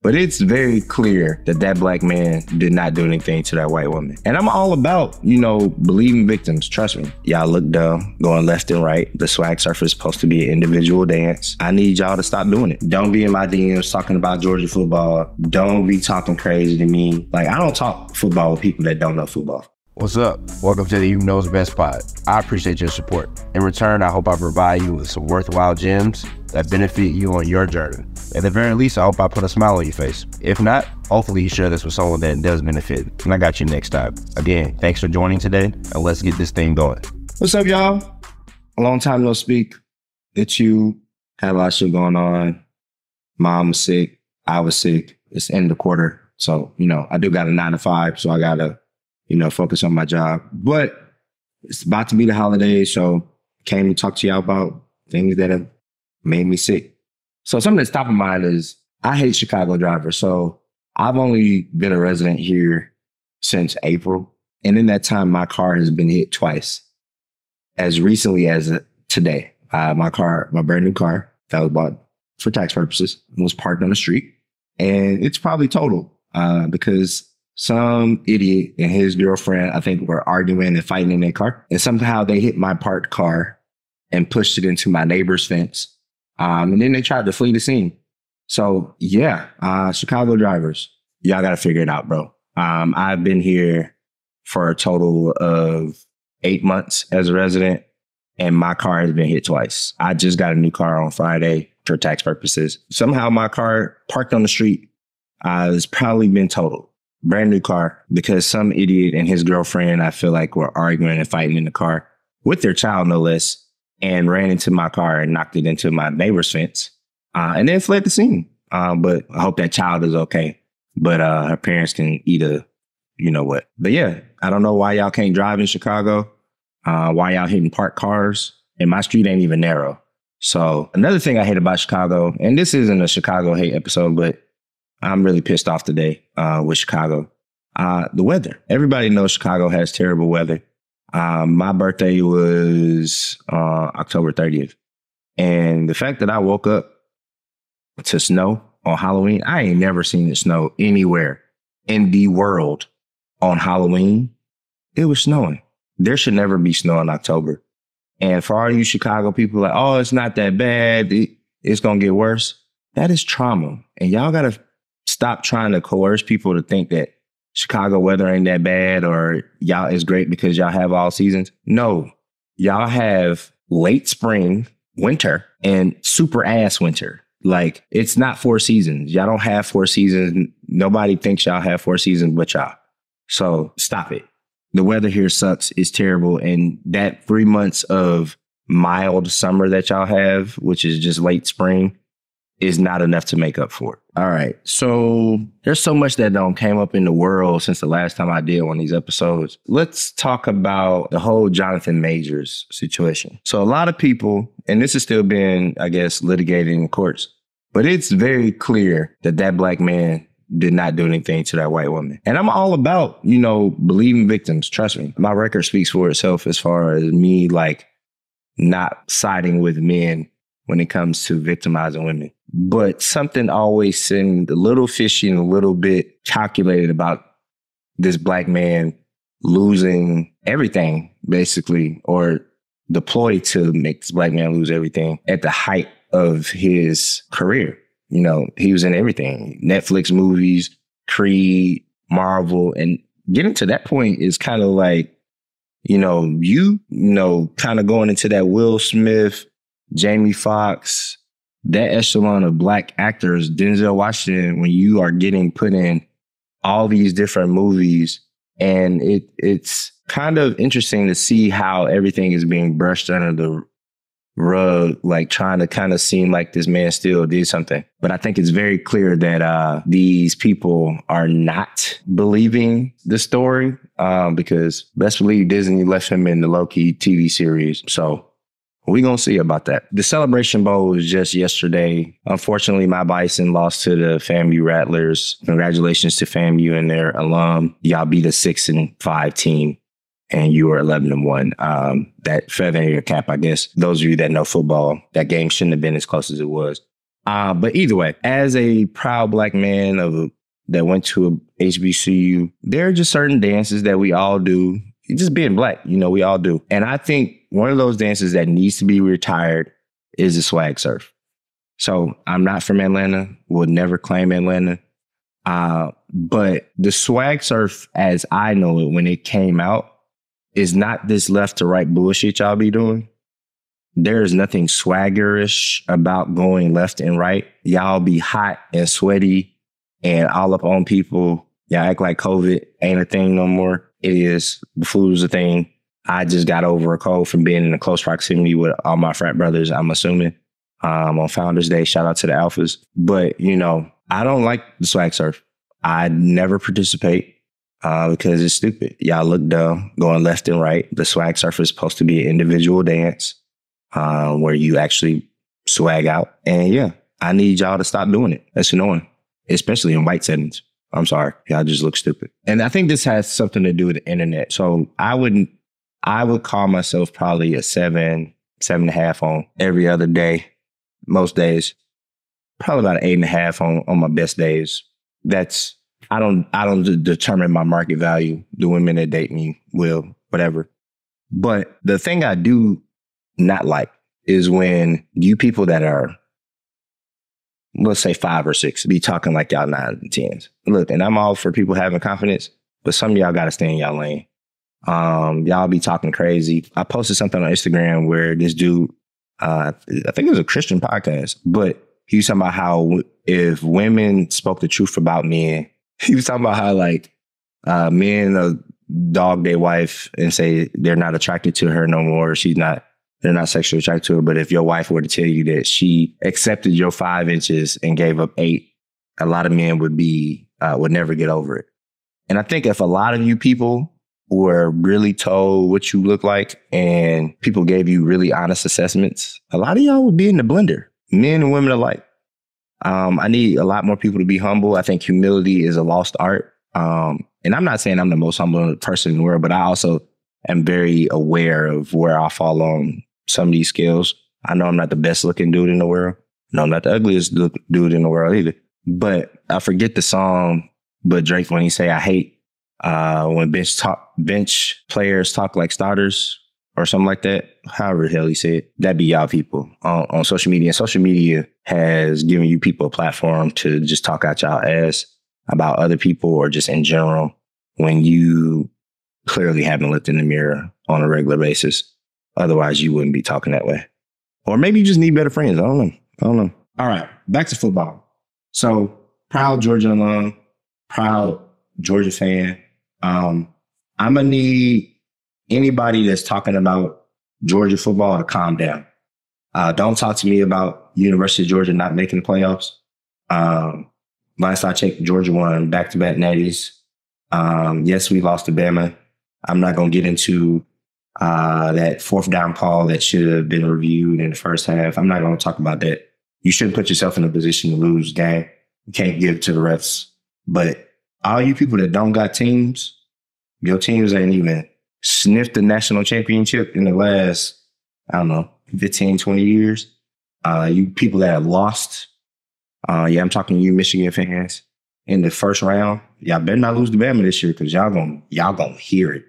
But it's very clear that that black man did not do anything to that white woman. And I'm all about, you know, believing victims. Trust me. Y'all look dumb going left and right. The swag surfer is supposed to be an individual dance. I need y'all to stop doing it. Don't be in my DMs talking about Georgia football. Don't be talking crazy to me. Like, I don't talk football with people that don't know football. What's up? Welcome to the Hube Knows Best Pod. I appreciate your support. In return, I hope I provide you with some worthwhile gems that benefit you on your journey. At the very least, I hope I put a smile on your face. If not, hopefully you share this with someone that does benefit. And I got you next time. Again, thanks for joining today, and let's get this thing going. What's up, y'all? A long time no speak. It's you. Had a lot of shit going on. Mom was sick. I was sick. It's end of the quarter. So, you know, I do got a nine to five, so I gotta you know, focus on my job. But it's about to be the holidays, so came to talk to y'all about things that have made me sick. So something that's top of mind is I hate Chicago drivers. So I've only been a resident here since April. And in that time, my car has been hit twice. As recently as today, uh, my car, my brand new car that was bought for tax purposes was parked on the street and it's probably total uh, because some idiot and his girlfriend, I think, were arguing and fighting in their car. And somehow they hit my parked car and pushed it into my neighbor's fence. Um, and then they tried to flee the scene. So yeah, uh, Chicago drivers, y'all got to figure it out, bro. Um, I've been here for a total of eight months as a resident, and my car has been hit twice. I just got a new car on Friday for tax purposes. Somehow my car parked on the street has probably been totaled brand new car because some idiot and his girlfriend, I feel like, were arguing and fighting in the car with their child, no less, and ran into my car and knocked it into my neighbor's fence uh, and then fled the scene. Uh, but I hope that child is okay. But uh, her parents can a, you know what. But yeah, I don't know why y'all can't drive in Chicago, uh, why y'all hitting parked cars. And my street ain't even narrow. So another thing I hate about Chicago, and this isn't a Chicago hate episode, but I'm really pissed off today uh, with Chicago. Uh, the weather. Everybody knows Chicago has terrible weather. Um, my birthday was uh, October 30th. And the fact that I woke up to snow on Halloween, I ain't never seen it snow anywhere in the world on Halloween. It was snowing. There should never be snow in October. And for all you Chicago people, like, oh, it's not that bad. It, it's going to get worse. That is trauma. And y'all got to stop trying to coerce people to think that Chicago weather ain't that bad or y'all is great because y'all have all seasons. No, y'all have late spring, winter, and super ass winter. Like it's not four seasons. Y'all don't have four seasons. Nobody thinks y'all have four seasons but y'all. So stop it. The weather here sucks. It's terrible. And that three months of mild summer that y'all have, which is just late spring, is not enough to make up for it. All right. So there's so much that don't came up in the world since the last time I did one of these episodes. Let's talk about the whole Jonathan Majors situation. So a lot of people, and this is still being, I guess, litigated in courts, but it's very clear that that black man did not do anything to that white woman. And I'm all about, you know, believing victims. Trust me. My record speaks for itself as far as me like not siding with men when it comes to victimizing women but something always seemed a little fishy and a little bit calculated about this black man losing everything, basically, or deployed to make this black man lose everything at the height of his career. You know, he was in everything Netflix movies, Creed, Marvel, and getting to that point is kind of like, you know, you, you know, kind of going into that Will Smith, Jamie Foxx, that echelon of black actors, Denzel Washington, when you are getting put in all these different movies, and it it's kind of interesting to see how everything is being brushed under the rug, like trying to kind of seem like this man still did something. But I think it's very clear that uh, these people are not believing the story um, because best believe Disney left him in the Loki TV series. So we're going to see about that. The Celebration Bowl was just yesterday. Unfortunately, my Bison lost to the FAMU Rattlers. Congratulations to FAMU and their alum. Y'all beat a six and five team and you were 11 and 1. Um, that feather in your cap, I guess. Those of you that know football, that game shouldn't have been as close as it was. Uh, but either way, as a proud black man of that went to a HBCU, there are just certain dances that we all do. Just being black, you know, we all do. And I think one of those dances that needs to be retired is the swag surf. So I'm not from Atlanta, would never claim Atlanta. Uh, but the swag surf, as I know it when it came out, is not this left to right bullshit y'all be doing. There is nothing swaggerish about going left and right. Y'all be hot and sweaty and all up on people. Y'all act like COVID ain't a thing no more. It is. The flu is a thing. I just got over a cold from being in a close proximity with all my frat brothers, I'm assuming, um, on Founders Day. Shout out to the Alphas. But, you know, I don't like the swag surf. I never participate uh, because it's stupid. Y'all look dumb going left and right. The swag surf is supposed to be an individual dance uh, where you actually swag out. And yeah, I need y'all to stop doing it. That's annoying especially in white settings. I'm sorry. Y'all just look stupid. And I think this has something to do with the internet. So I wouldn't, I would call myself probably a seven, seven and a half on every other day, most days. Probably about an eight and a half on, on my best days. That's, I don't, I don't determine my market value. The women that date me will, whatever. But the thing I do not like is when you people that are let's say five or six, be talking like y'all nines and tens. Look, and I'm all for people having confidence, but some of y'all got to stay in y'all lane. Um, y'all be talking crazy. I posted something on Instagram where this dude, uh, I think it was a Christian podcast, but he was talking about how if women spoke the truth about men, he was talking about how like uh, men uh, dog their wife and say they're not attracted to her no more. She's not they're not sexually attracted to her. But if your wife were to tell you that she accepted your five inches and gave up eight, a lot of men would be uh, would never get over it. And I think if a lot of you people were really told what you look like and people gave you really honest assessments, a lot of y'all would be in the blender, men and women alike. Um, I need a lot more people to be humble. I think humility is a lost art. Um, and I'm not saying I'm the most humble person in the world, but I also am very aware of where I fall on some of these scales. I know I'm not the best looking dude in the world. No, I'm not the ugliest dude in the world either. But I forget the song, but Drake when he say I hate uh, when bench talk bench players talk like starters or something like that. However the hell he said, that be y'all people on, on social media. And social media has given you people a platform to just talk out y'all ass about other people or just in general when you clearly haven't looked in the mirror on a regular basis. Otherwise, you wouldn't be talking that way. Or maybe you just need better friends. I don't know. I don't know. All right, back to football. So proud Georgia alum, proud Georgia fan. Um, I'm gonna need anybody that's talking about Georgia football to calm down. Uh, don't talk to me about University of Georgia not making the playoffs. Um, last I checked, Georgia won back to back natties. Um, yes, we lost to Bama. I'm not to get into uh, that fourth down call that should have been reviewed in the first half. I'm not to talk about that. You shouldn't put yourself in a position to lose game. You can't give to the refs. But all you people that don't got teams, your teams ain't even sniffed the national championship in the last, I don't know, 15, 20 years. Uh, you people that have lost, uh, yeah, I'm talking to you Michigan fans in the first round. Y'all better not lose to Bama this year because y'all gonna y'all gonna hear it.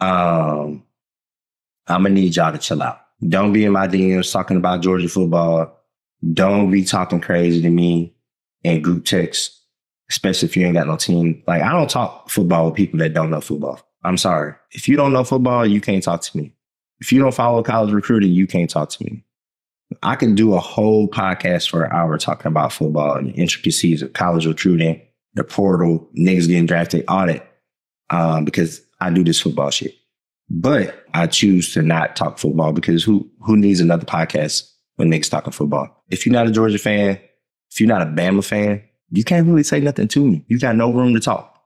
Um, I'm gonna need y'all to chill out. Don't be in my DMs talking about Georgia football. Don't be talking crazy to me in group text, especially if you ain't got no team. Like I don't talk football with people that don't know football. I'm sorry. If you don't know football, you can't talk to me. If you don't follow college recruiting, you can't talk to me. I can do a whole podcast for an hour talking about football and the intricacies of college recruiting, the portal, niggas getting drafted, all that, um, because I do this football shit. But I choose to not talk football because who who needs another podcast when niggas talking football? If you're not a Georgia fan, if you're not a Bama fan, you can't really say nothing to me. You got no room to talk.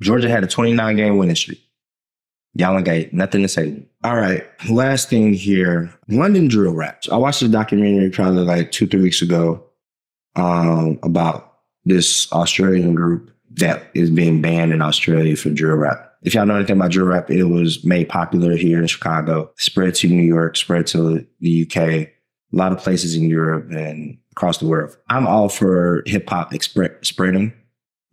Georgia had a 29 game winning streak. Y'all ain't nothing to say. All right. Last thing here. London drill raps. I watched a documentary probably like two, three weeks ago um, about this Australian group that is being banned in Australia for drill rap. If y'all know anything about drill rap, it was made popular here in Chicago, spread to New York, spread to the UK, a lot of places in Europe and across the world. I'm all for hip hop expre- spreading,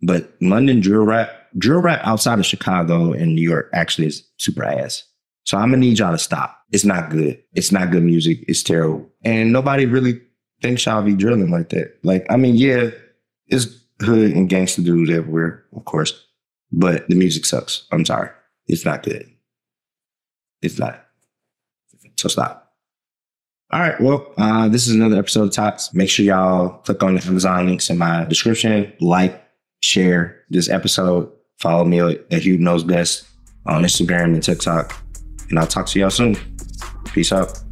but London drill rap, drill rap outside of Chicago and New York actually is super ass. So I'm gonna need y'all to stop. It's not good. It's not good music. It's terrible. And nobody really thinks y'all be drilling like that. Like, I mean, yeah, it's hood and gangster dudes everywhere, of course, but the music sucks. I'm sorry. It's not good. It's not. So stop. All right. Well, uh, this is another episode of Tots. Make sure y'all click on the Amazon links in my description, like, share this episode, follow me at Hube Knows Best on Instagram and TikTok. And I'll talk to y'all soon. Peace out.